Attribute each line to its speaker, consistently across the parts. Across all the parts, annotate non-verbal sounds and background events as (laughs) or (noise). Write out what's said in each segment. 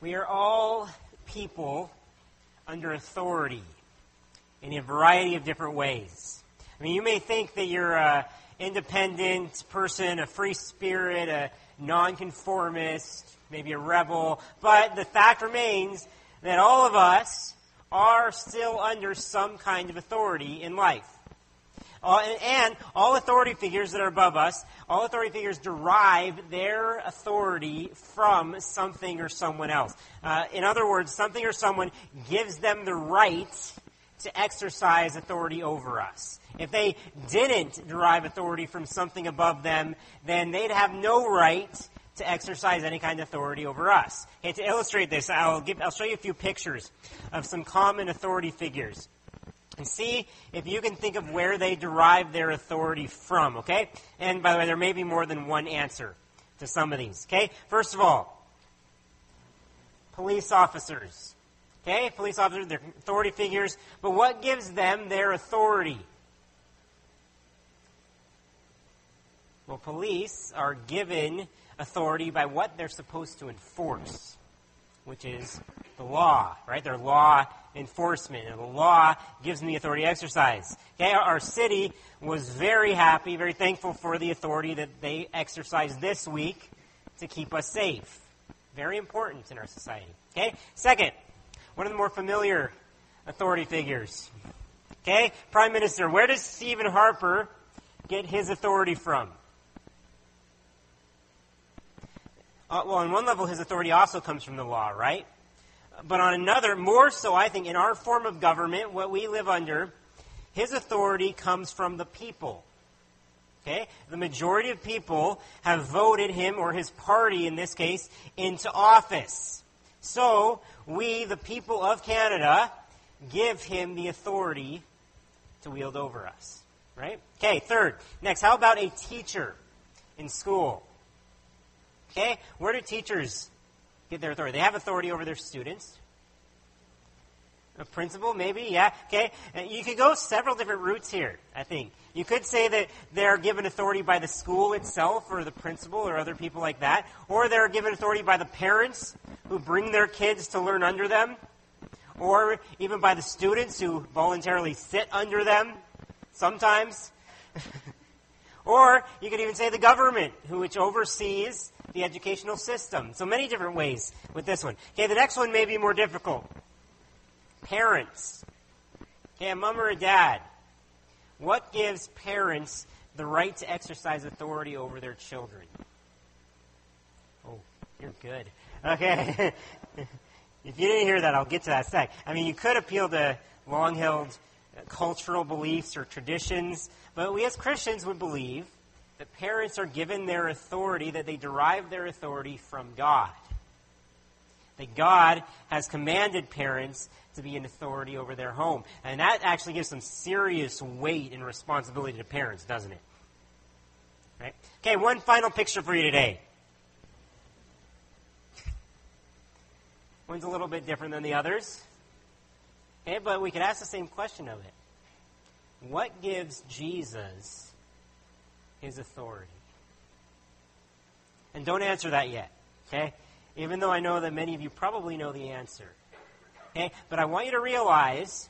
Speaker 1: We are all people under authority in a variety of different ways. I mean, you may think that you're an independent person, a free spirit, a nonconformist, maybe a rebel, but the fact remains that all of us are still under some kind of authority in life. Uh, and, and, all authority figures that are above us, all authority figures derive their authority from something or someone else. Uh, in other words, something or someone gives them the right to exercise authority over us. If they didn't derive authority from something above them, then they'd have no right to exercise any kind of authority over us. Okay, to illustrate this, I'll, give, I'll show you a few pictures of some common authority figures and see if you can think of where they derive their authority from, okay? And by the way, there may be more than one answer to some of these, okay? First of all, police officers. Okay, police officers, they're authority figures, but what gives them their authority? Well, police are given authority by what they're supposed to enforce, which is the law, right? They're law enforcement, and the law gives them the authority to exercise. Okay, our city was very happy, very thankful for the authority that they exercised this week to keep us safe. Very important in our society. Okay, second, one of the more familiar authority figures. Okay, Prime Minister. Where does Stephen Harper get his authority from? Uh, well, on one level, his authority also comes from the law, right? But on another, more so, I think, in our form of government, what we live under, his authority comes from the people. Okay? The majority of people have voted him, or his party in this case, into office. So, we, the people of Canada, give him the authority to wield over us. Right? Okay, third. Next, how about a teacher in school? Okay? Where do teachers get their authority. They have authority over their students. A principal, maybe, yeah, okay. Uh, you could go several different routes here, I think. You could say that they're given authority by the school itself or the principal or other people like that, or they're given authority by the parents who bring their kids to learn under them, or even by the students who voluntarily sit under them sometimes. (laughs) or you could even say the government, who which oversees the educational system. So many different ways with this one. Okay, the next one may be more difficult. Parents. Okay, a mom or a dad. What gives parents the right to exercise authority over their children? Oh, you're good. Okay. (laughs) if you didn't hear that, I'll get to that sec. I mean, you could appeal to long held cultural beliefs or traditions, but we as Christians would believe that parents are given their authority, that they derive their authority from God. That God has commanded parents to be an authority over their home. And that actually gives some serious weight and responsibility to parents, doesn't it? Right? Okay, one final picture for you today. One's a little bit different than the others. Okay, but we could ask the same question of it. What gives Jesus his authority? And don't answer that yet, okay? Even though I know that many of you probably know the answer. Okay? But I want you to realize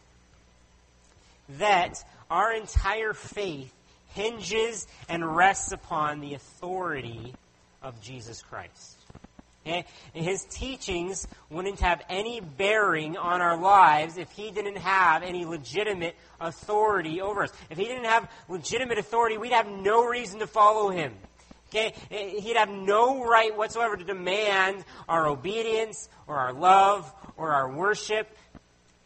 Speaker 1: that our entire faith hinges and rests upon the authority of Jesus Christ. Okay? his teachings wouldn't have any bearing on our lives if he didn't have any legitimate authority over us. If he didn't have legitimate authority, we'd have no reason to follow him. Okay? Eh, he'd have no right whatsoever to demand our obedience or our love or our worship.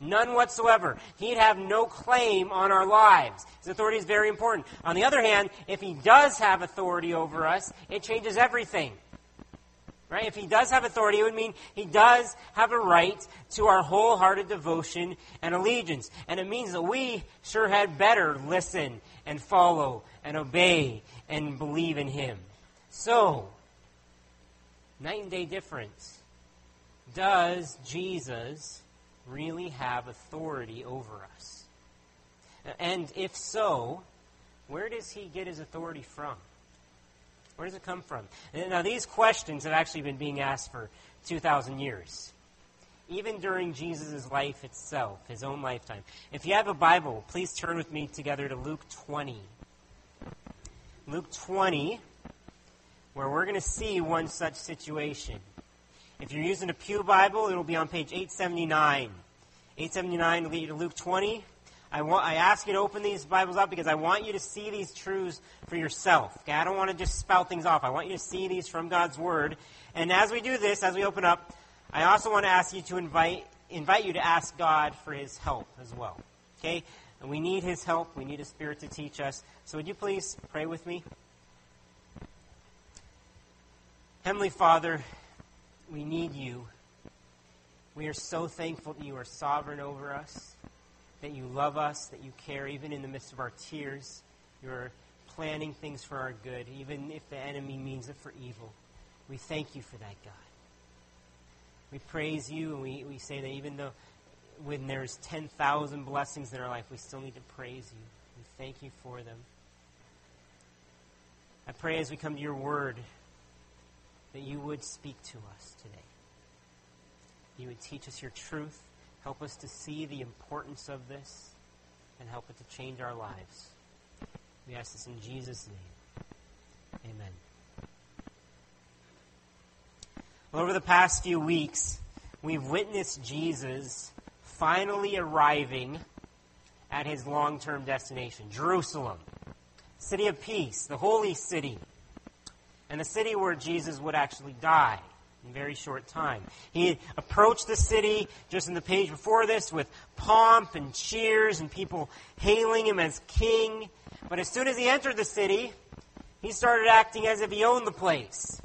Speaker 1: None whatsoever. He'd have no claim on our lives. His authority is very important. On the other hand, if he does have authority over us, it changes everything. Right? If he does have authority, it would mean he does have a right to our wholehearted devotion and allegiance. And it means that we sure had better listen and follow and obey and believe in him. So, night and day difference. Does Jesus really have authority over us? And if so, where does he get his authority from? Where does it come from? Now, these questions have actually been being asked for 2,000 years. even during Jesus' life itself, his own lifetime. If you have a Bible, please turn with me together to Luke 20. Luke 20, where we're going to see one such situation. If you're using a Pew Bible, it'll be on page 879. 879 will lead you to Luke 20. I, want, I ask you to open these Bibles up because I want you to see these truths for yourself. Okay? I don't want to just spout things off. I want you to see these from God's Word. And as we do this, as we open up, I also want to ask you to invite, invite you to ask God for His help as well. Okay? And we need His help. We need His Spirit to teach us. So would you please pray with me? Heavenly Father, we need you. We are so thankful that you are sovereign over us that you love us, that you care, even in the midst of our tears. You're planning things for our good, even if the enemy means it for evil. We thank you for that, God. We praise you, and we, we say that even though when there's 10,000 blessings in our life, we still need to praise you. We thank you for them. I pray as we come to your word that you would speak to us today. You would teach us your truth Help us to see the importance of this and help it to change our lives. We ask this in Jesus' name. Amen. Well, over the past few weeks, we've witnessed Jesus finally arriving at his long term destination, Jerusalem, city of peace, the holy city, and the city where Jesus would actually die in very short time. He approached the city just in the page before this with pomp and cheers and people hailing him as king. But as soon as he entered the city, he started acting as if he owned the place.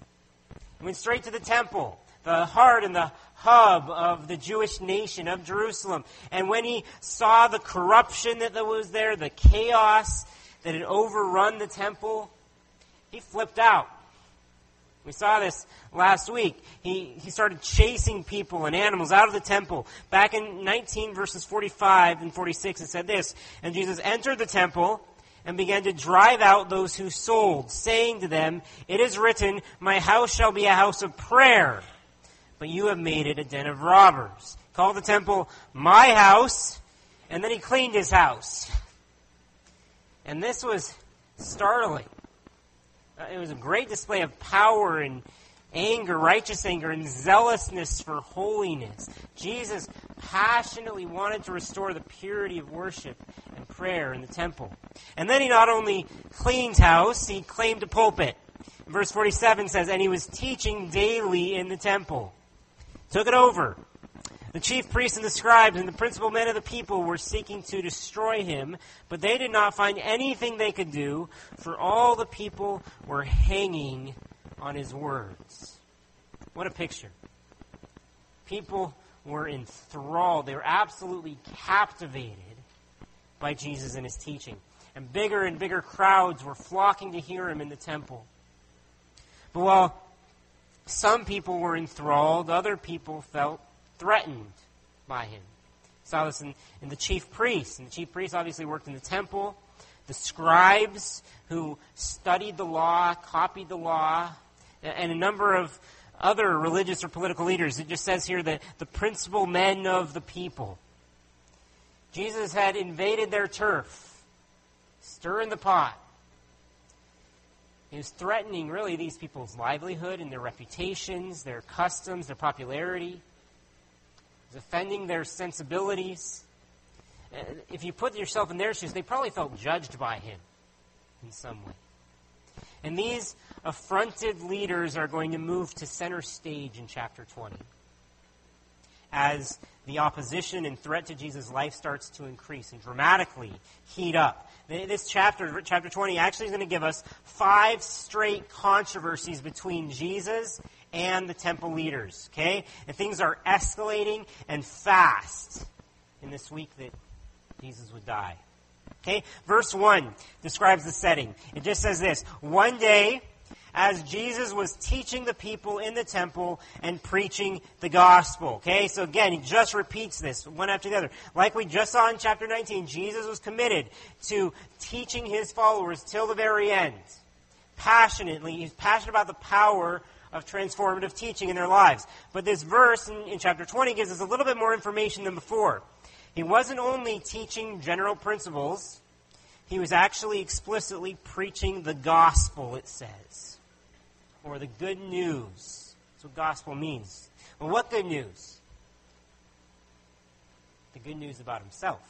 Speaker 1: He went straight to the temple, the heart and the hub of the Jewish nation of Jerusalem. And when he saw the corruption that was there, the chaos that had overrun the temple, he flipped out. We saw this last week. He, he started chasing people and animals out of the temple. Back in 19 verses 45 and 46, it said this And Jesus entered the temple and began to drive out those who sold, saying to them, It is written, My house shall be a house of prayer, but you have made it a den of robbers. Called the temple my house, and then he cleaned his house. And this was startling. Uh, it was a great display of power and anger, righteous anger, and zealousness for holiness. Jesus passionately wanted to restore the purity of worship and prayer in the temple. And then he not only cleaned house, he claimed a pulpit. Verse 47 says, And he was teaching daily in the temple. Took it over. The chief priests and the scribes and the principal men of the people were seeking to destroy him, but they did not find anything they could do, for all the people were hanging on his words. What a picture. People were enthralled, they were absolutely captivated by Jesus and his teaching. And bigger and bigger crowds were flocking to hear him in the temple. But while some people were enthralled, other people felt threatened by him. Saw this in, in the chief priests. And the chief priests obviously worked in the temple. The scribes who studied the law, copied the law, and a number of other religious or political leaders. It just says here that the principal men of the people. Jesus had invaded their turf, stirring the pot. He was threatening, really, these people's livelihood and their reputations, their customs, their popularity was offending their sensibilities. If you put yourself in their shoes, they probably felt judged by him in some way. And these affronted leaders are going to move to center stage in chapter 20 as the opposition and threat to Jesus' life starts to increase and dramatically heat up. This chapter, chapter 20, actually is going to give us five straight controversies between Jesus and the temple leaders. Okay? And things are escalating and fast in this week that Jesus would die. Okay? Verse 1 describes the setting. It just says this One day, as Jesus was teaching the people in the temple and preaching the gospel. Okay, so again, he just repeats this one after the other. Like we just saw in chapter 19, Jesus was committed to teaching his followers till the very end. Passionately, he's passionate about the power of transformative teaching in their lives. But this verse in, in chapter 20 gives us a little bit more information than before. He wasn't only teaching general principles, he was actually explicitly preaching the gospel, it says, or the good news. That's what gospel means. Well, what good news? The good news about himself.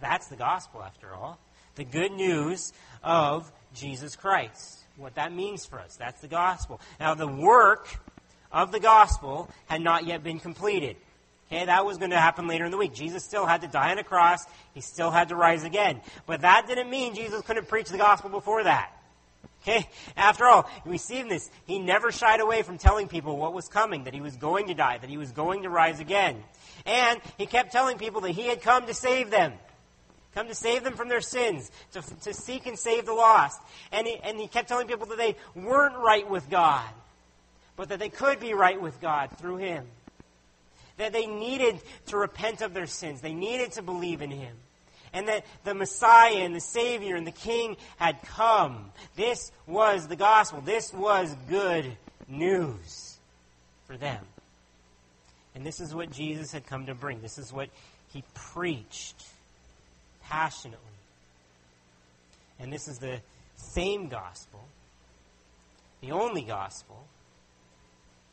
Speaker 1: That's the gospel, after all. The good news of Jesus Christ. What that means for us. That's the gospel. Now, the work of the gospel had not yet been completed. Okay, that was going to happen later in the week. Jesus still had to die on a cross. He still had to rise again. But that didn't mean Jesus couldn't preach the gospel before that. Okay? After all, we see this, he never shied away from telling people what was coming, that he was going to die, that he was going to rise again. And he kept telling people that he had come to save them. Come to save them from their sins, to, to seek and save the lost. And he, and he kept telling people that they weren't right with God, but that they could be right with God through him. That they needed to repent of their sins. They needed to believe in him and that the Messiah and the Savior and the King had come. This was the gospel. This was good news for them. And this is what Jesus had come to bring. This is what he preached passionately. And this is the same gospel, the only gospel,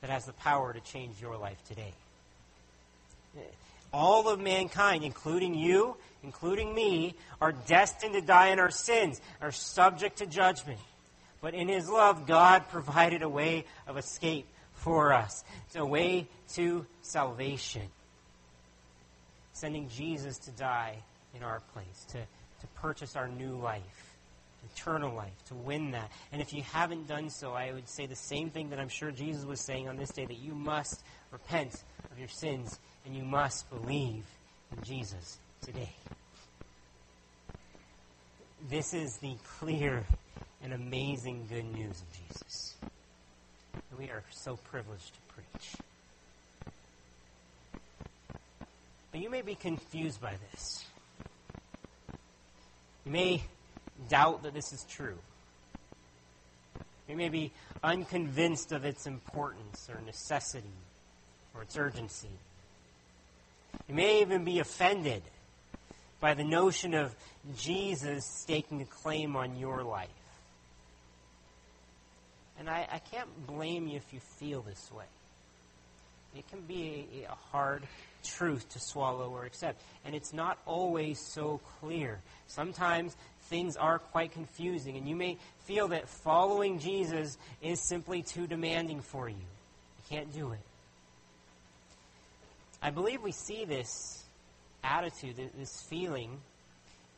Speaker 1: that has the power to change your life today. All of mankind, including you, including me, are destined to die in our sins, are subject to judgment. But in His love, God provided a way of escape for us. It's a way to salvation. Sending Jesus to die in our place, to, to purchase our new life, eternal life, to win that. And if you haven't done so, I would say the same thing that I'm sure Jesus was saying on this day that you must repent of your sins and you must believe in Jesus today. This is the clear and amazing good news of Jesus. That we are so privileged to preach. But you may be confused by this. You may doubt that this is true. You may be unconvinced of its importance or necessity or its urgency. You may even be offended by the notion of Jesus staking a claim on your life. And I, I can't blame you if you feel this way. It can be a, a hard truth to swallow or accept. And it's not always so clear. Sometimes things are quite confusing, and you may feel that following Jesus is simply too demanding for you. You can't do it. I believe we see this attitude, this feeling,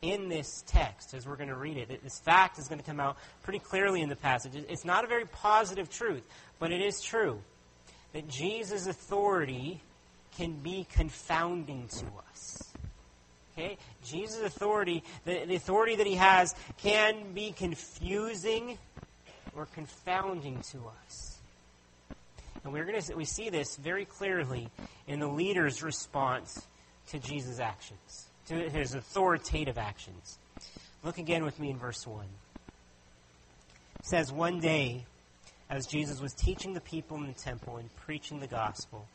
Speaker 1: in this text as we're going to read it. This fact is going to come out pretty clearly in the passage. It's not a very positive truth, but it is true that Jesus' authority can be confounding to us. Okay? Jesus' authority, the, the authority that he has, can be confusing or confounding to us. And we're going to we see this very clearly in the leader's response to Jesus' actions, to his authoritative actions. Look again with me in verse 1. It says, One day, as Jesus was teaching the people in the temple and preaching the gospel,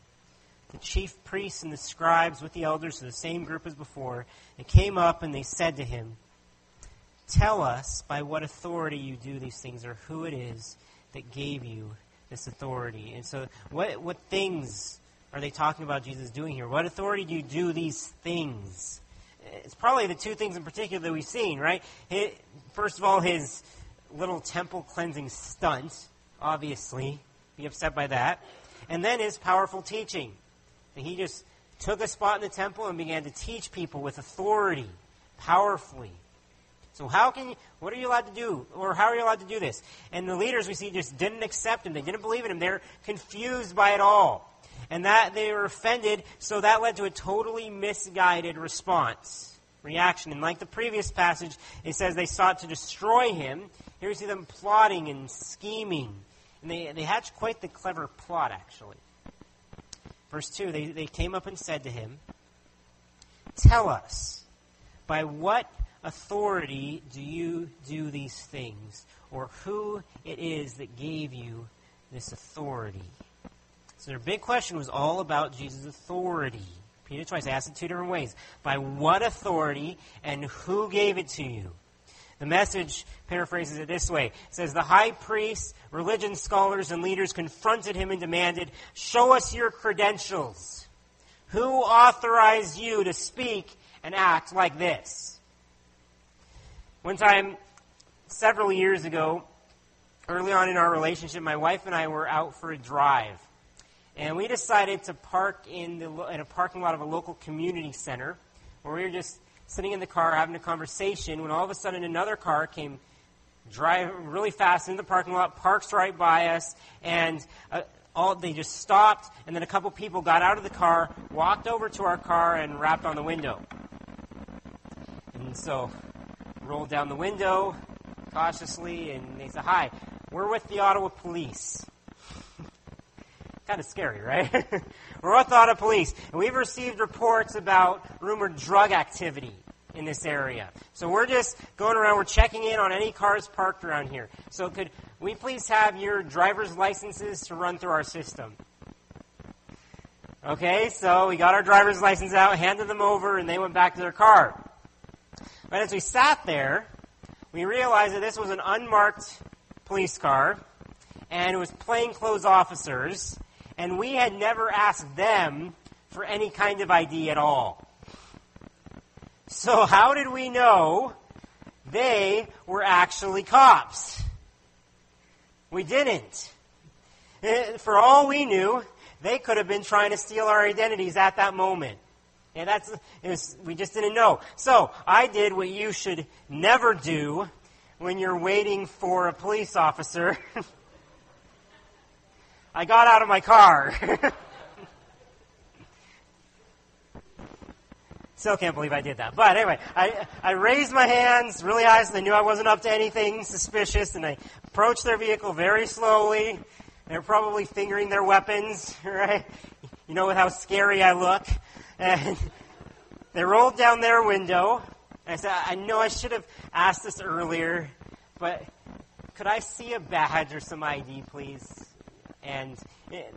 Speaker 1: the chief priests and the scribes with the elders of the same group as before, they came up and they said to him, Tell us by what authority you do these things, or who it is that gave you this authority. And so, what, what things are they talking about Jesus doing here? What authority do you do these things? It's probably the two things in particular that we've seen, right? First of all, his little temple cleansing stunt, obviously. Be upset by that. And then his powerful teaching. He just took a spot in the temple and began to teach people with authority, powerfully. So how can you, what are you allowed to do? Or how are you allowed to do this? And the leaders we see just didn't accept him. They didn't believe in him. They're confused by it all. And that they were offended, so that led to a totally misguided response, reaction. And like the previous passage, it says they sought to destroy him. Here we see them plotting and scheming. And they, they hatched quite the clever plot, actually. Verse 2 they, they came up and said to him, Tell us, by what authority do you do these things? Or who it is that gave you this authority? So their big question was all about Jesus' authority. Peter twice asked it two different ways. By what authority and who gave it to you? The message paraphrases it this way. It says, The high priests, religion scholars, and leaders confronted him and demanded, Show us your credentials. Who authorized you to speak and act like this? One time, several years ago, early on in our relationship, my wife and I were out for a drive. And we decided to park in, the, in a parking lot of a local community center where we were just sitting in the car having a conversation when all of a sudden another car came driving really fast into the parking lot, parks right by us, and uh, all, they just stopped, and then a couple people got out of the car, walked over to our car, and rapped on the window. And so, rolled down the window cautiously, and they said, Hi, we're with the Ottawa Police (laughs) kind of scary, right? (laughs) We're with the Ottawa Police, and we've received reports about rumored drug activity in this area. So we're just going around, we're checking in on any cars parked around here. So could we please have your driver's licenses to run through our system? Okay, so we got our driver's license out, handed them over, and they went back to their car. But as we sat there, we realized that this was an unmarked police car, and it was plainclothes officers, and we had never asked them for any kind of ID at all. So, how did we know they were actually cops? We didn't. Eh, for all we knew, they could have been trying to steal our identities at that moment. And that's was, we just didn't know. So I did what you should never do when you're waiting for a police officer (laughs) I got out of my car. (laughs) Still can't believe I did that. But anyway, I, I raised my hands really high so they knew I wasn't up to anything suspicious, and I approached their vehicle very slowly. They were probably fingering their weapons, (laughs) right? You know, how scary I look. And they rolled down their window. I said, I know I should have asked this earlier, but could I see a badge or some ID, please? and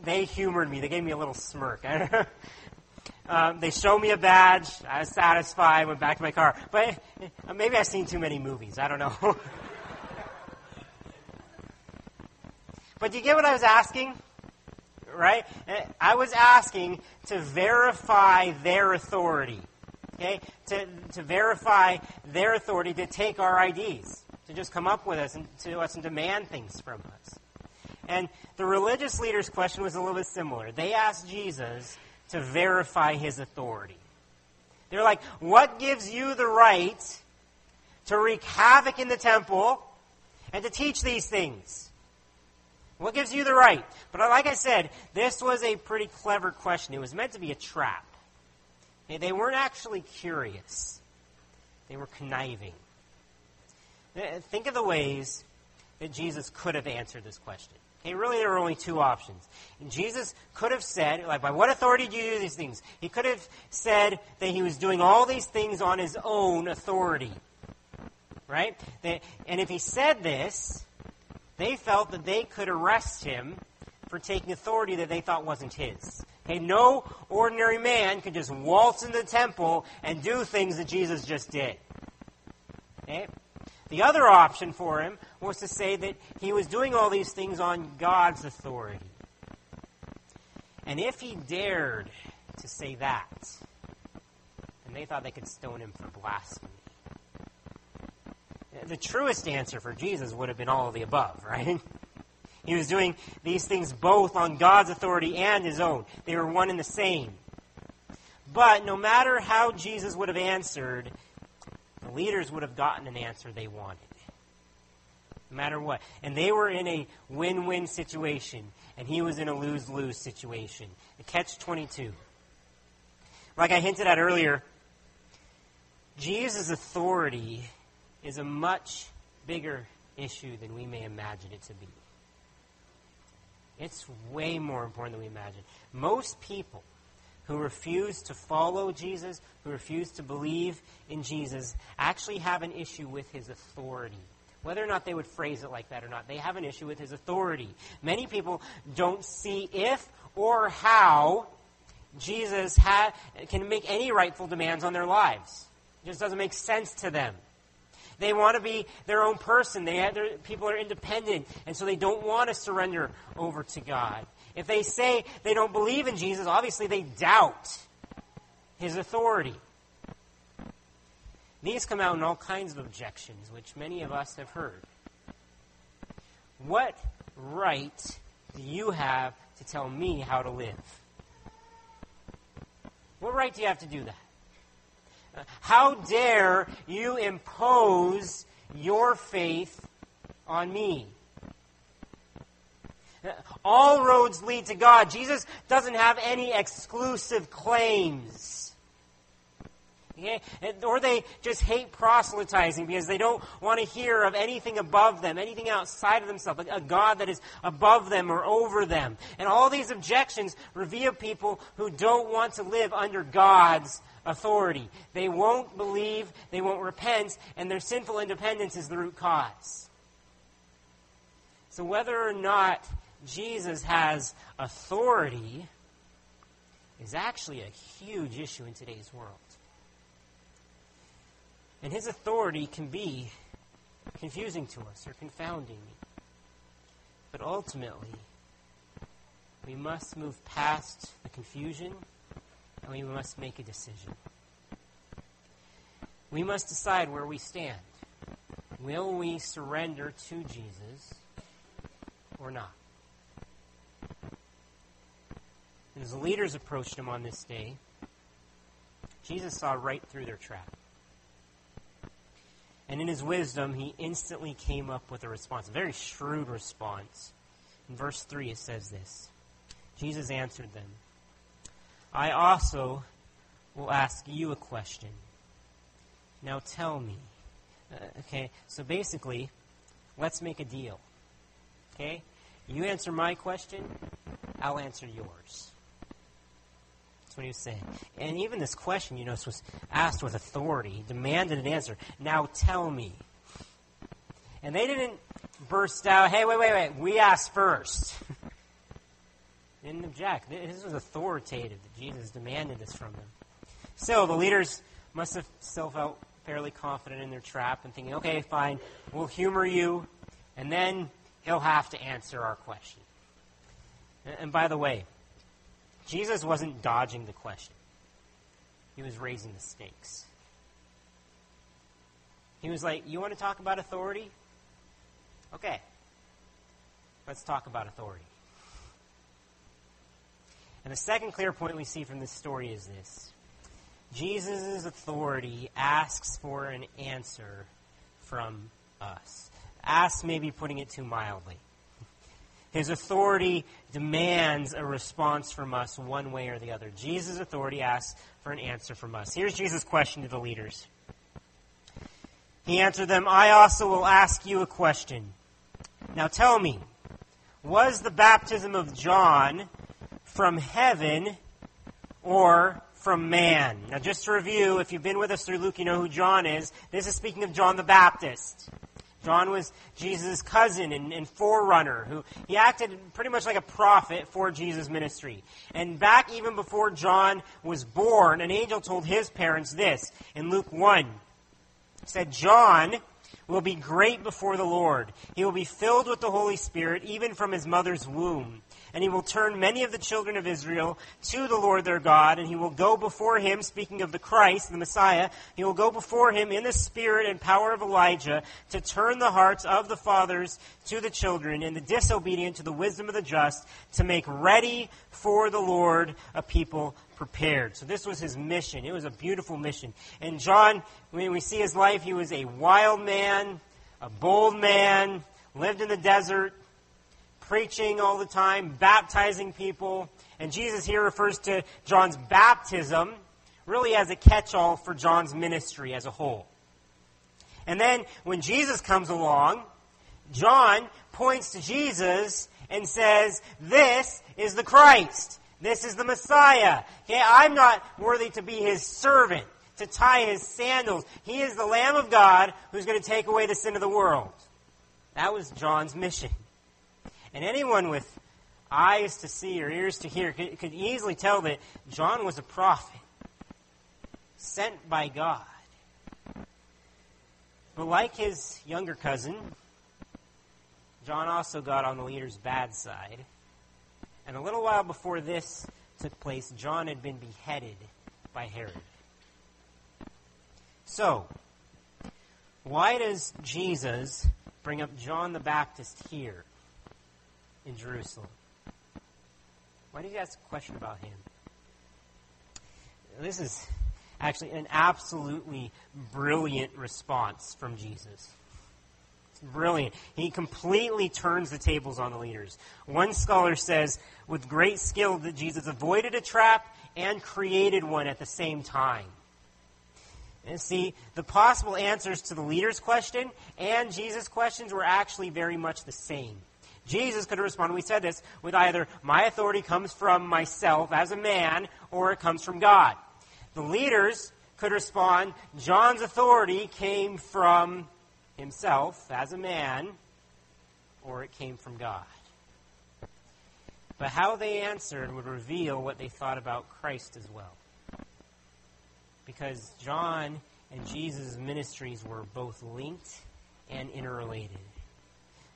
Speaker 1: they humored me. They gave me a little smirk. (laughs) um, they showed me a badge. I was satisfied. Went back to my car. But uh, maybe I've seen too many movies. I don't know. (laughs) but do you get what I was asking? Right? Uh, I was asking to verify their authority. Okay? To, to verify their authority to take our IDs, to just come up with us and to us and demand things from us. And the religious leaders' question was a little bit similar. They asked Jesus to verify his authority. They're like, What gives you the right to wreak havoc in the temple and to teach these things? What gives you the right? But uh, like I said, this was a pretty clever question. It was meant to be a trap. They weren't actually curious, they were conniving. Think of the ways that Jesus could have answered this question. Okay, really, there were only two options. And Jesus could have said, like, by what authority do you do these things? He could have said that he was doing all these things on his own authority. Right? And if he said this, they felt that they could arrest him for taking authority that they thought wasn't his. Okay, no ordinary man could just waltz into the temple and do things that Jesus just did. Okay? The other option for him was to say that he was doing all these things on God's authority. And if he dared to say that, and they thought they could stone him for blasphemy. The truest answer for Jesus would have been all of the above, right? He was doing these things both on God's authority and his own. They were one and the same. But no matter how Jesus would have answered, leaders would have gotten an answer they wanted. No matter what. And they were in a win win situation, and he was in a lose lose situation. A catch 22. Like I hinted at earlier, Jesus' authority is a much bigger issue than we may imagine it to be. It's way more important than we imagine. Most people who refuse to follow Jesus, who refuse to believe in Jesus, actually have an issue with his authority, Whether or not they would phrase it like that or not, they have an issue with his authority. Many people don't see if or how Jesus ha- can make any rightful demands on their lives. It just doesn't make sense to them. They want to be their own person. They have, people are independent, and so they don't want to surrender over to God. If they say they don't believe in Jesus, obviously they doubt his authority. These come out in all kinds of objections, which many of us have heard. What right do you have to tell me how to live? What right do you have to do that? How dare you impose your faith on me? (laughs) All roads lead to God. Jesus doesn't have any exclusive claims. Okay? Or they just hate proselytizing because they don't want to hear of anything above them, anything outside of themselves, a God that is above them or over them. And all these objections reveal people who don't want to live under God's authority. They won't believe, they won't repent, and their sinful independence is the root cause. So whether or not Jesus has authority is actually a huge issue in today's world. And his authority can be confusing to us or confounding. But ultimately, we must move past the confusion and we must make a decision. We must decide where we stand. Will we surrender to Jesus or not? And as the leaders approached him on this day, Jesus saw right through their trap. And in his wisdom, he instantly came up with a response, a very shrewd response. In verse 3, it says this Jesus answered them I also will ask you a question. Now tell me. Uh, okay, so basically, let's make a deal. Okay? You answer my question, I'll answer yours. What he was saying. And even this question, you notice, was asked with authority, demanded an answer. Now tell me. And they didn't burst out, hey, wait, wait, wait, we asked first. (laughs) didn't object. This was authoritative that Jesus demanded this from them. So the leaders must have still felt fairly confident in their trap and thinking, okay, fine, we'll humor you, and then he'll have to answer our question. And by the way, Jesus wasn't dodging the question, he was raising the stakes. He was like, You want to talk about authority? Okay, let's talk about authority. And the second clear point we see from this story is this Jesus' authority asks for an answer from us. Asks, maybe putting it too mildly. His authority demands a response from us one way or the other. Jesus' authority asks for an answer from us. Here's Jesus' question to the leaders. He answered them, I also will ask you a question. Now tell me, was the baptism of John from heaven or from man? Now, just to review, if you've been with us through Luke, you know who John is. This is speaking of John the Baptist. John was Jesus' cousin and, and, forerunner, who he acted pretty much like a prophet for Jesus' ministry. And back even before John was born, an angel told his parents this in Luke 1. He said, John will be great before the Lord. He will be filled with the Holy Spirit, even from his mother's womb and he will turn many of the children of Israel to the Lord their God, and he will go before him, speaking of the Christ, the Messiah, he will go before him in the spirit and power of Elijah to turn the hearts of the fathers to the children and the disobedient to the wisdom of the just, to make ready for the Lord a people prepared. So this was his mission. It was a beautiful mission. And John, when we see his life, he was a wild man, a bold man, lived in the desert, preaching all the time, baptizing people. And Jesus here refers to John's baptism really as a catch all for John's ministry as a whole. And then when Jesus comes along, John points to Jesus and says, This is the Christ. This is the Messiah. Okay, I'm not worthy to be his servant, to tie his sandals. He is the Lamb of God who's going to take away the sin of the world. That was John's mission. And anyone with eyes to see or ears to hear could, could easily tell that John was a prophet sent by God. But like his younger cousin, John also got on the leader's bad side. And a little while before this took place, John had been beheaded by Herod. So, why does Jesus bring up John the Baptist here in Jerusalem? Why did you ask a question about him? This is actually an absolutely brilliant response from Jesus. It's brilliant. He completely turns the tables on the leaders. One scholar says, with great skill, that Jesus avoided a trap and created one at the same time. And see, the possible answers to the leader's question and Jesus' questions were actually very much the same. Jesus could have responded, we said this, with either, my authority comes from myself as a man, or it comes from God. The leaders could respond, John's authority came from himself as a man, or it came from God. But how they answered would reveal what they thought about Christ as well. Because John and Jesus' ministries were both linked and interrelated.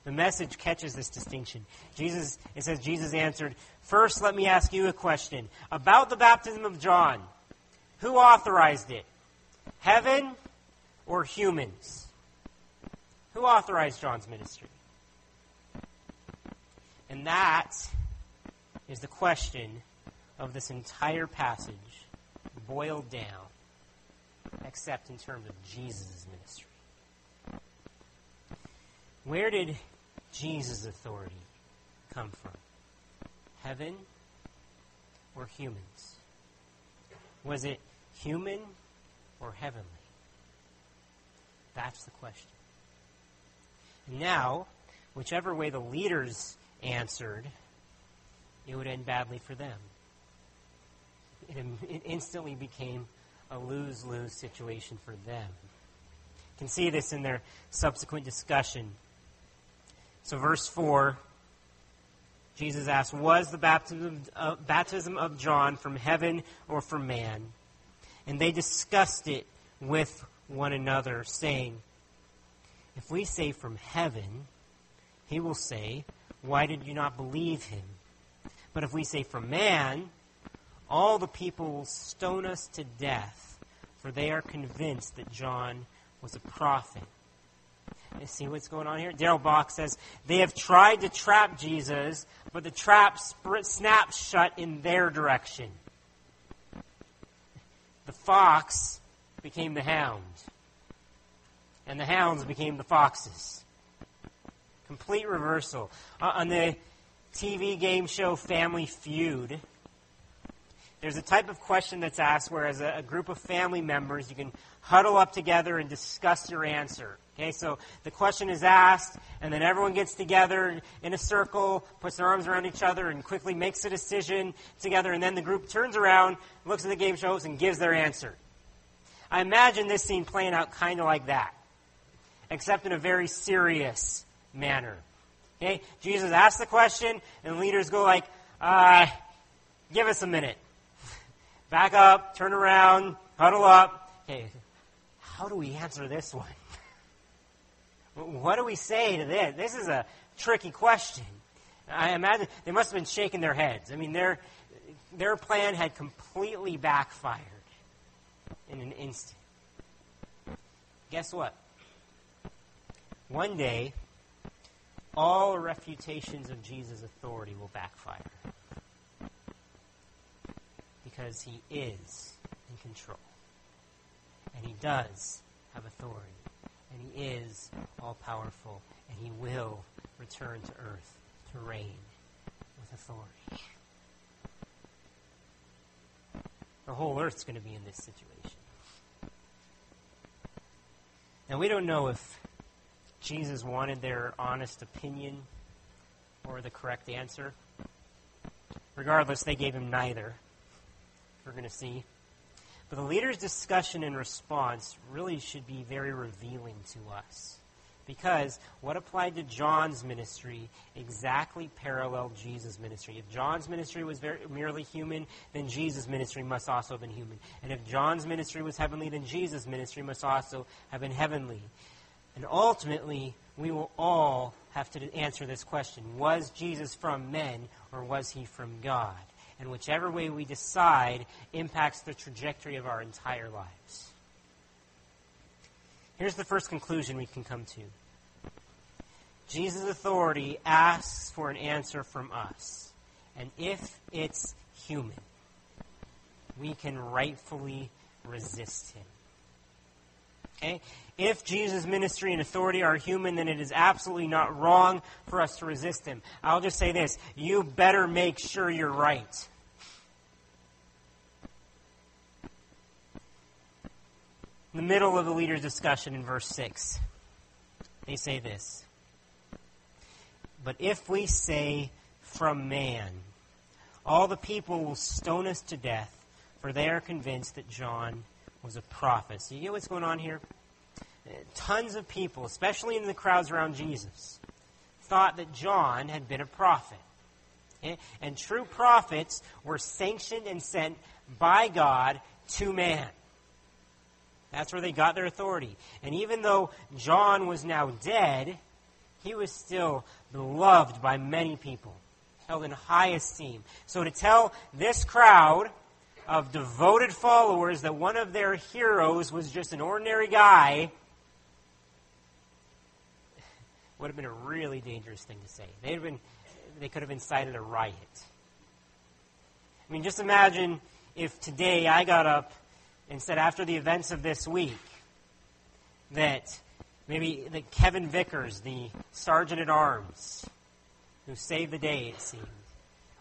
Speaker 1: The message catches this distinction. Jesus, it says, Jesus answered, First, let me ask you a question. About the baptism of John, who authorized it? Heaven or humans? Who authorized John's ministry? And that is the question of this entire passage boiled down, except in terms of Jesus' ministry. Where did Jesus' authority come from? Heaven or humans? Was it human or heavenly? That's the question. Now, whichever way the leaders answered, it would end badly for them. It, it instantly became a lose lose situation for them. You can see this in their subsequent discussion. So, verse 4 Jesus asked, Was the baptism of, baptism of John from heaven or from man? And they discussed it with one another, saying, If we say from heaven, he will say, Why did you not believe him? But if we say from man, all the people will stone us to death, for they are convinced that John was a prophet. See what's going on here? Darrell Bock says, They have tried to trap Jesus, but the trap snaps shut in their direction. The fox became the hound, and the hounds became the foxes. Complete reversal. Uh, on the TV game show Family Feud, there's a type of question that's asked where, as a, a group of family members, you can huddle up together and discuss your answer. Okay, so the question is asked, and then everyone gets together in a circle, puts their arms around each other, and quickly makes a decision together, and then the group turns around, looks at the game shows, and gives their answer. I imagine this scene playing out kind of like that, except in a very serious manner. Okay, Jesus asks the question, and leaders go like, uh, give us a minute. (laughs) Back up, turn around, huddle up. Okay, how do we answer this one? What do we say to this? This is a tricky question. I imagine they must have been shaking their heads. I mean, their, their plan had completely backfired in an instant. Guess what? One day, all refutations of Jesus' authority will backfire. Because he is in control. And he does have authority and he is all powerful, and he will return to earth to reign with authority. The whole earth's going to be in this situation. Now, we don't know if Jesus wanted their honest opinion or the correct answer. Regardless, they gave him neither. We're going to see. But the leader's discussion and response really should be very revealing to us Because what applied to John's ministry exactly paralleled Jesus' ministry. If John's ministry was very, merely human, then Jesus' ministry must also have been human. And if John's ministry was heavenly, then Jesus' ministry must also have been heavenly. And ultimately, we will all have to answer this question Was Jesus from men or was he from God? And whichever way we decide impacts the trajectory of our entire lives. Here's the first conclusion we can come to Jesus' authority asks for an answer from us. And if it's human, we can rightfully resist him. Okay? If Jesus' ministry and authority are human, then it is absolutely not wrong for us to resist him. I'll just say this you better make sure you're right. In the middle of the leader's discussion in verse 6, they say this But if we say from man, all the people will stone us to death, for they are convinced that John was a prophet. So you get what's going on here? Uh, tons of people, especially in the crowds around Jesus, thought that John had been a prophet. Eh? And true prophets were sanctioned and sent by God to man. That's where they got their authority. And even though John was now dead, he was still beloved by many people, held in high esteem. So to tell this crowd of devoted followers that one of their heroes was just an ordinary guy would have been a really dangerous thing to say. They'd have been, they could have incited a riot. I mean, just imagine if today I got up and said after the events of this week that maybe that Kevin Vickers, the sergeant at arms, who saved the day, it seemed,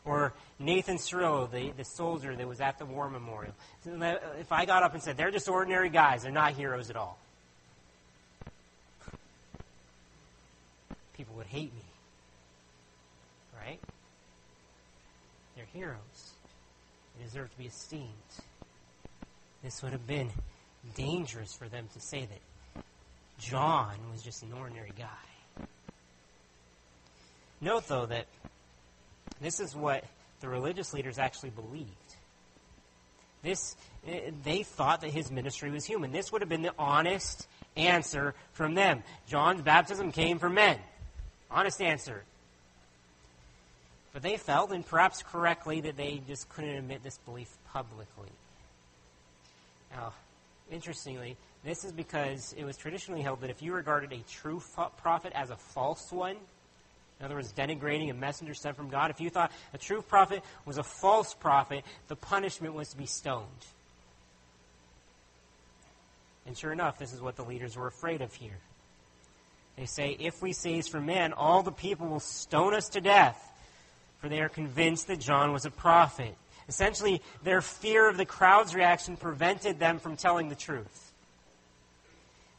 Speaker 1: or Nathan Cirillo, the, the soldier that was at the war memorial. Uh, if I got up and said, they're just ordinary guys, they're not heroes at all, people would hate me. Right? They're heroes. They deserve to be esteemed. This would have been dangerous for them to say that John was just an ordinary guy. Note, though, that this is what the religious leaders actually believed. This, eh, they thought that his ministry was human. This would have been the honest answer from them. John's baptism came from men. Honest answer. But they felt, and perhaps correctly, that they just couldn't admit this belief publicly. Now, interestingly, this is because it was traditionally held that if you regarded a true prophet as a false one, in other words, denigrating a messenger sent from God, if you thought a true prophet was a false prophet, the punishment was to be stoned. And sure enough, this is what the leaders were afraid of here. They say, If we say he's from man, all the people will stone us to death, for they are convinced that John was a prophet. Essentially, their fear of the crowd's reaction prevented them from telling the truth.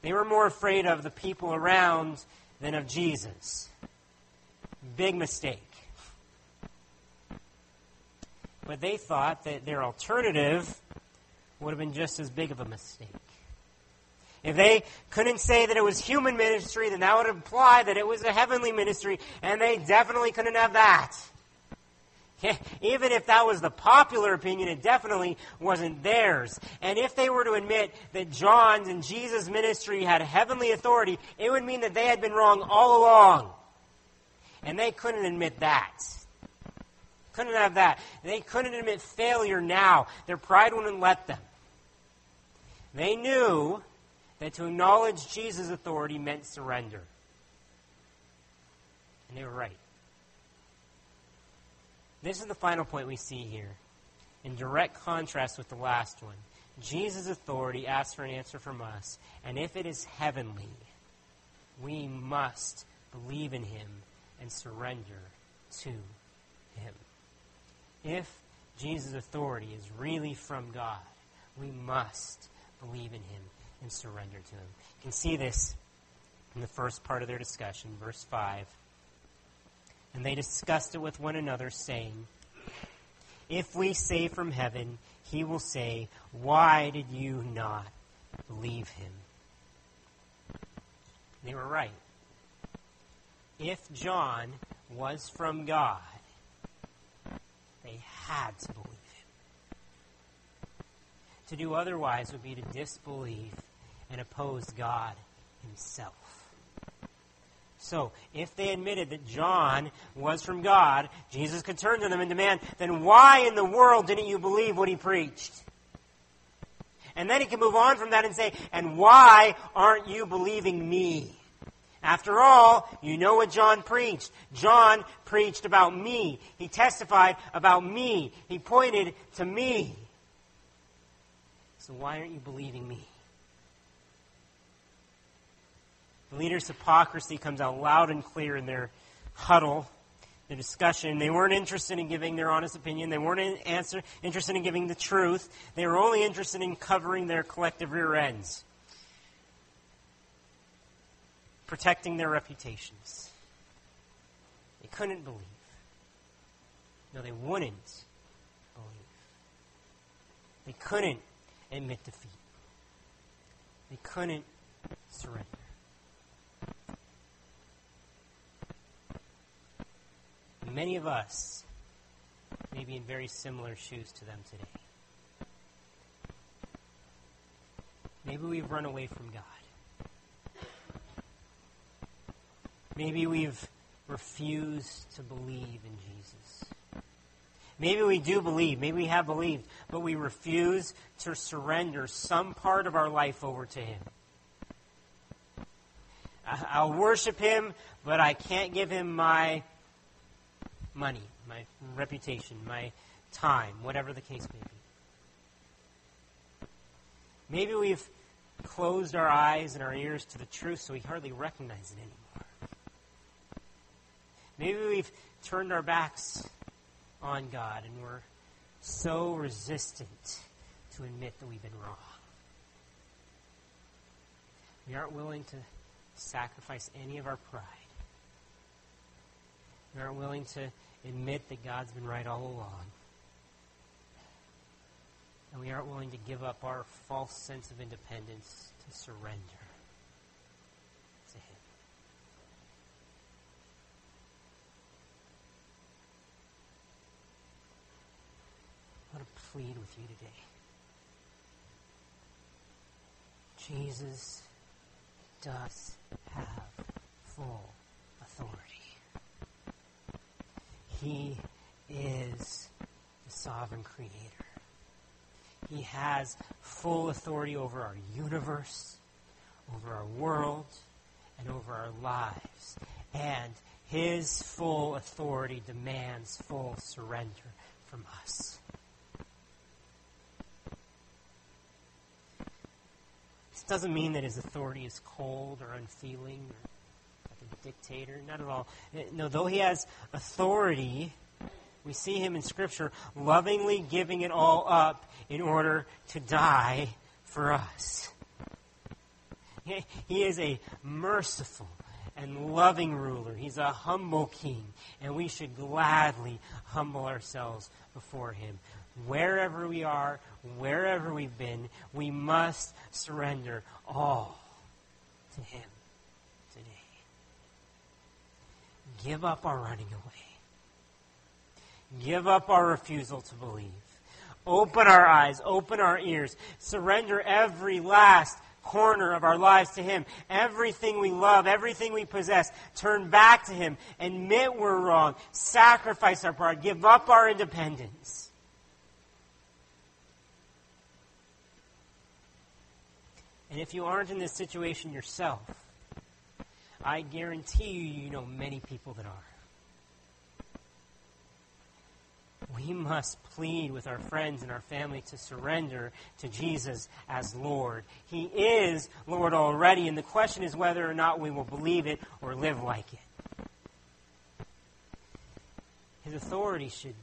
Speaker 1: They were more afraid of the people around than of Jesus. Big mistake. But they thought that their alternative would have been just as big of a mistake. If they couldn't say that it was human ministry, then that would imply that it was a heavenly ministry, and they definitely couldn't have that. (laughs) Even if that was the popular opinion, it definitely wasn't theirs. And if they were to admit that John's and Jesus' ministry had heavenly authority, it would mean that they had been wrong all along. And they couldn't admit that. Couldn't have that. They couldn't admit failure now. Their pride wouldn't let them. They knew that to acknowledge Jesus' authority meant surrender. And they were right. This is the final point we see here, in direct contrast with the last one. Jesus' authority asks for an answer from us, and if it is heavenly, we must believe in him and surrender to him. If Jesus' authority is really from God, we must believe in him and surrender to him. You can see this in the first part of their discussion, verse 5. And they discussed it with one another, saying, If we say from heaven, he will say, Why did you not believe him? They were right. If John was from God, they had to believe him. To do otherwise would be to disbelieve and oppose God himself. So, if they admitted that John was from God, Jesus could turn to them and demand, then why in the world didn't you believe what he preached? And then he can move on from that and say, and why aren't you believing me? After all, you know what John preached. John preached about me. He testified about me. He pointed to me. So why aren't you believing me? The leader's hypocrisy comes out loud and clear in their huddle, their discussion. They weren't interested in giving their honest opinion. They weren't in answer, interested in giving the truth. They were only interested in covering their collective rear ends, protecting their reputations. They couldn't believe. No, they wouldn't believe. They couldn't admit defeat. They couldn't surrender. many of us may be in very similar shoes to them today. Maybe we've run away from God. Maybe we've refused to believe in Jesus. Maybe we do believe, maybe we have believed, but we refuse to surrender some part of our life over to Him. I'll worship Him, but I can't give Him my money, my reputation, my time, whatever the case may be. Maybe we've closed our eyes and our ears to the truth so we hardly recognize it anymore. Maybe we've turned our backs on God and we're so resistant to admit that we've been wrong. We aren't willing to sacrifice any of our pride. We aren't willing to admit that God's been right all along. And we aren't willing to give up our false sense of independence to surrender to Him. I want to plead with you today. Jesus does have full authority. He is the sovereign creator. He has full authority over our universe, over our world, and over our lives. And his full authority demands full surrender from us. Doesn't mean that his authority is cold or unfeeling or like a dictator, not at all. Eh, no, though he has authority, we see him in Scripture lovingly giving it all up in order to die for us. He is a merciful and loving ruler. He's a humble king, and we should gladly humble ourselves before him. Wherever we are, wherever we've been, we must surrender all to him. Today. Give up our running away. Give up our refusal to believe. Open our eyes, open our ears, surrender every last corner of our lives to Him. Everything we love, everything we possess, turn back to Him. Admit we're wrong. Sacrifice our pride. Give up our independence. And if you aren't in this situation yourself, I guarantee you, you know many people that are. We must plead with our friends and our family to surrender to Jesus as Lord. He is Lord already, and the question is whether or not we will believe it or live like it. His authority should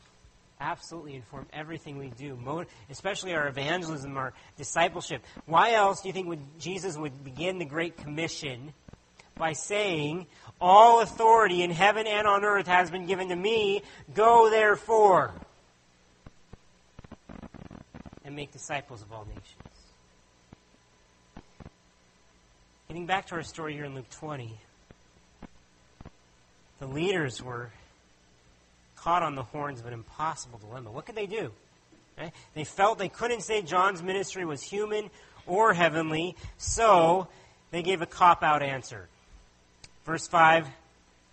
Speaker 1: absolutely inform everything we do, especially our evangelism, our discipleship. Why else do you think would Jesus would begin the Great Commission? by saying, All authority in heaven and on earth has been given to me. Go therefore and make disciples of all nations. Getting back to our story here in Luke 20. the leaders were caught on the horns of an impossible dilemma. What could they do? Right? They felt they couldn't say John's ministry was human or heavenly, so they gave a cop out answer. Verse 5,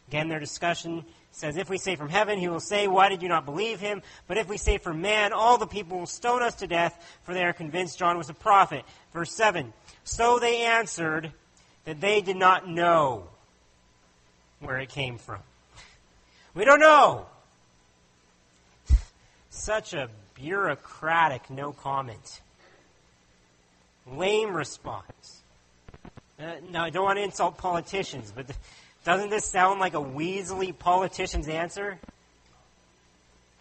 Speaker 1: again, their discussion says, If we say from heaven, he will say, Why did you not believe him? But if we say from man, all the people will stone us to death, for they are convinced John was a prophet. Verse 7, So they answered that they did not know where it came from. We don't know. Such a bureaucratic no comment. Lame response. Uh, now, I don't want to insult politicians, but doesn't this sound like a weaselly politician's answer?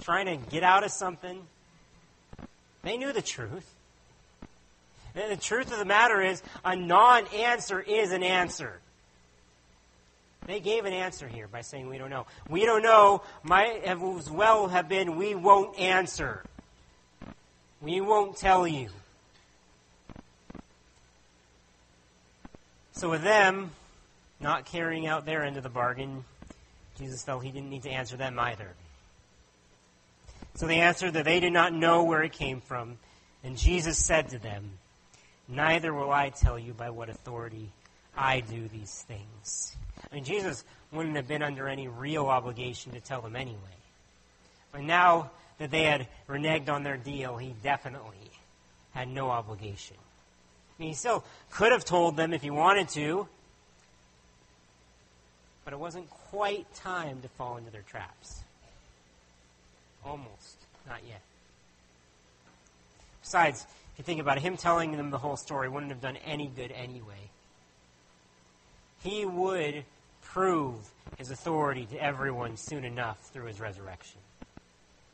Speaker 1: Trying to get out of something? They knew the truth. The truth of the matter is, a non answer is an answer. They gave an answer here by saying, We don't know. We don't know might as well have been, We won't answer. We won't tell you. So, with them not carrying out their end of the bargain, Jesus felt he didn't need to answer them either. So they answered that they did not know where it came from. And Jesus said to them, Neither will I tell you by what authority I do these things. Mean, Jesus wouldn't have been under any real obligation to tell them anyway. But now that they had reneged on their deal, he definitely had no obligation. I mean, he still could have told them if he wanted to, but it wasn't quite time to fall into their traps. Almost. Not yet. Besides, if you think about it, him telling them the whole story wouldn't have done any good anyway. He would prove his authority to everyone soon enough through his resurrection.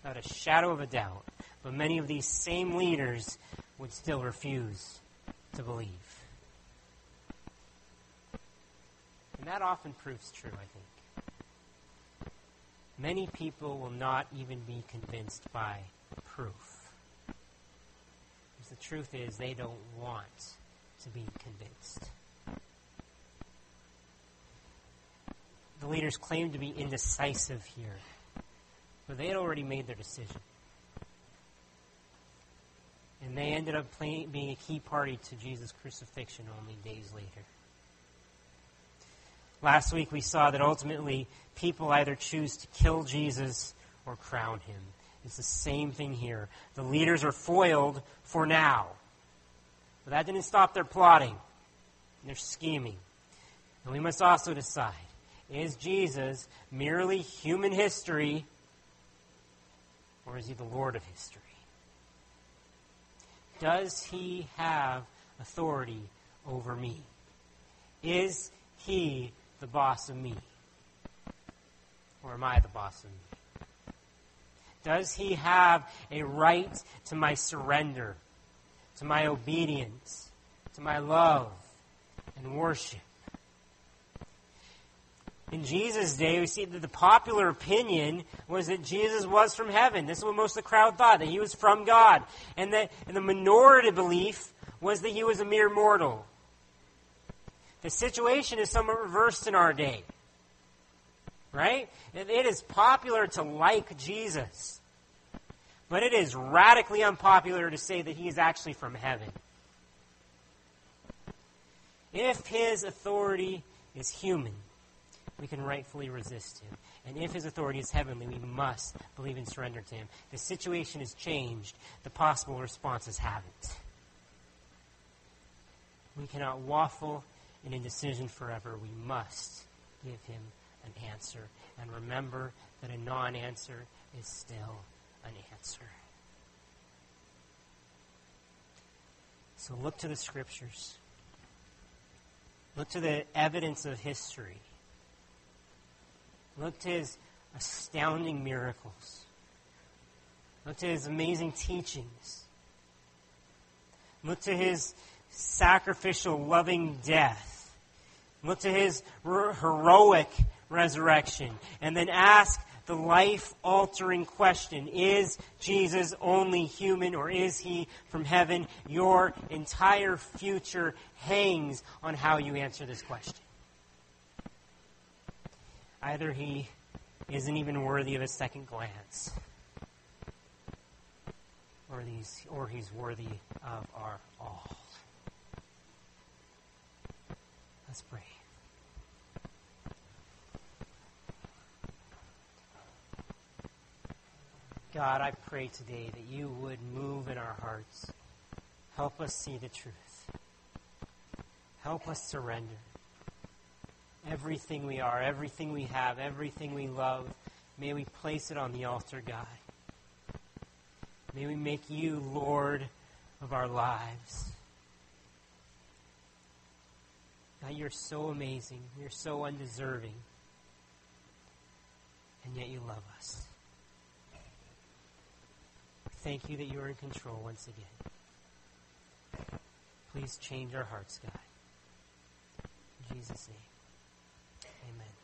Speaker 1: Not a shadow of a doubt. But many of these same leaders would still refuse to believe. And that often proves true, I think. Many people will not even be convinced by proof. Because the truth is, they don't want to be convinced. The leaders claim to be indecisive here, but they had already made their decision. And they ended up being a key party to Jesus' crucifixion only days later. Last week we saw that ultimately people either choose to kill Jesus or crown him. It's the same thing here. The leaders are foiled for now. But that didn't stop their plotting, their scheming. And we must also decide is Jesus merely human history, or is he the Lord of history? Does he have authority over me? Is he the boss of me? Or am I the boss of me? Does he have a right to my surrender, to my obedience, to my love and worship? In Jesus' day, we see that the popular opinion was that Jesus was from heaven. This is what most of the crowd thought, that he was from God. And that and the minority belief was that he was a mere mortal. The situation is somewhat reversed in our day. Right? It is popular to like Jesus. But it is radically unpopular to say that he is actually from heaven. If his authority is human, we can rightfully resist him. And if his authority is heavenly, we must believe and surrender to him. The situation has changed. The possible responses haven't. We cannot waffle in indecision forever. We must give him an answer. And remember that a non answer is still an answer. So look to the scriptures. Look to the evidence of history. Look to his astounding miracles. Look to his amazing teachings. Look to his sacrificial, loving death. Look to his heroic resurrection. And then ask the life altering question Is Jesus only human or is he from heaven? Your entire future hangs on how you answer this question. Either he isn't even worthy of a second glance, or, these, or he's worthy of our all. Let's pray. God, I pray today that you would move in our hearts. Help us see the truth. Help us surrender. Everything we are, everything we have, everything we love, may we place it on the altar, God. May we make you Lord of our lives. God, you're so amazing. You're so undeserving. And yet you love us. Thank you that you are in control once again. Please change our hearts, God. In Jesus' name, amen.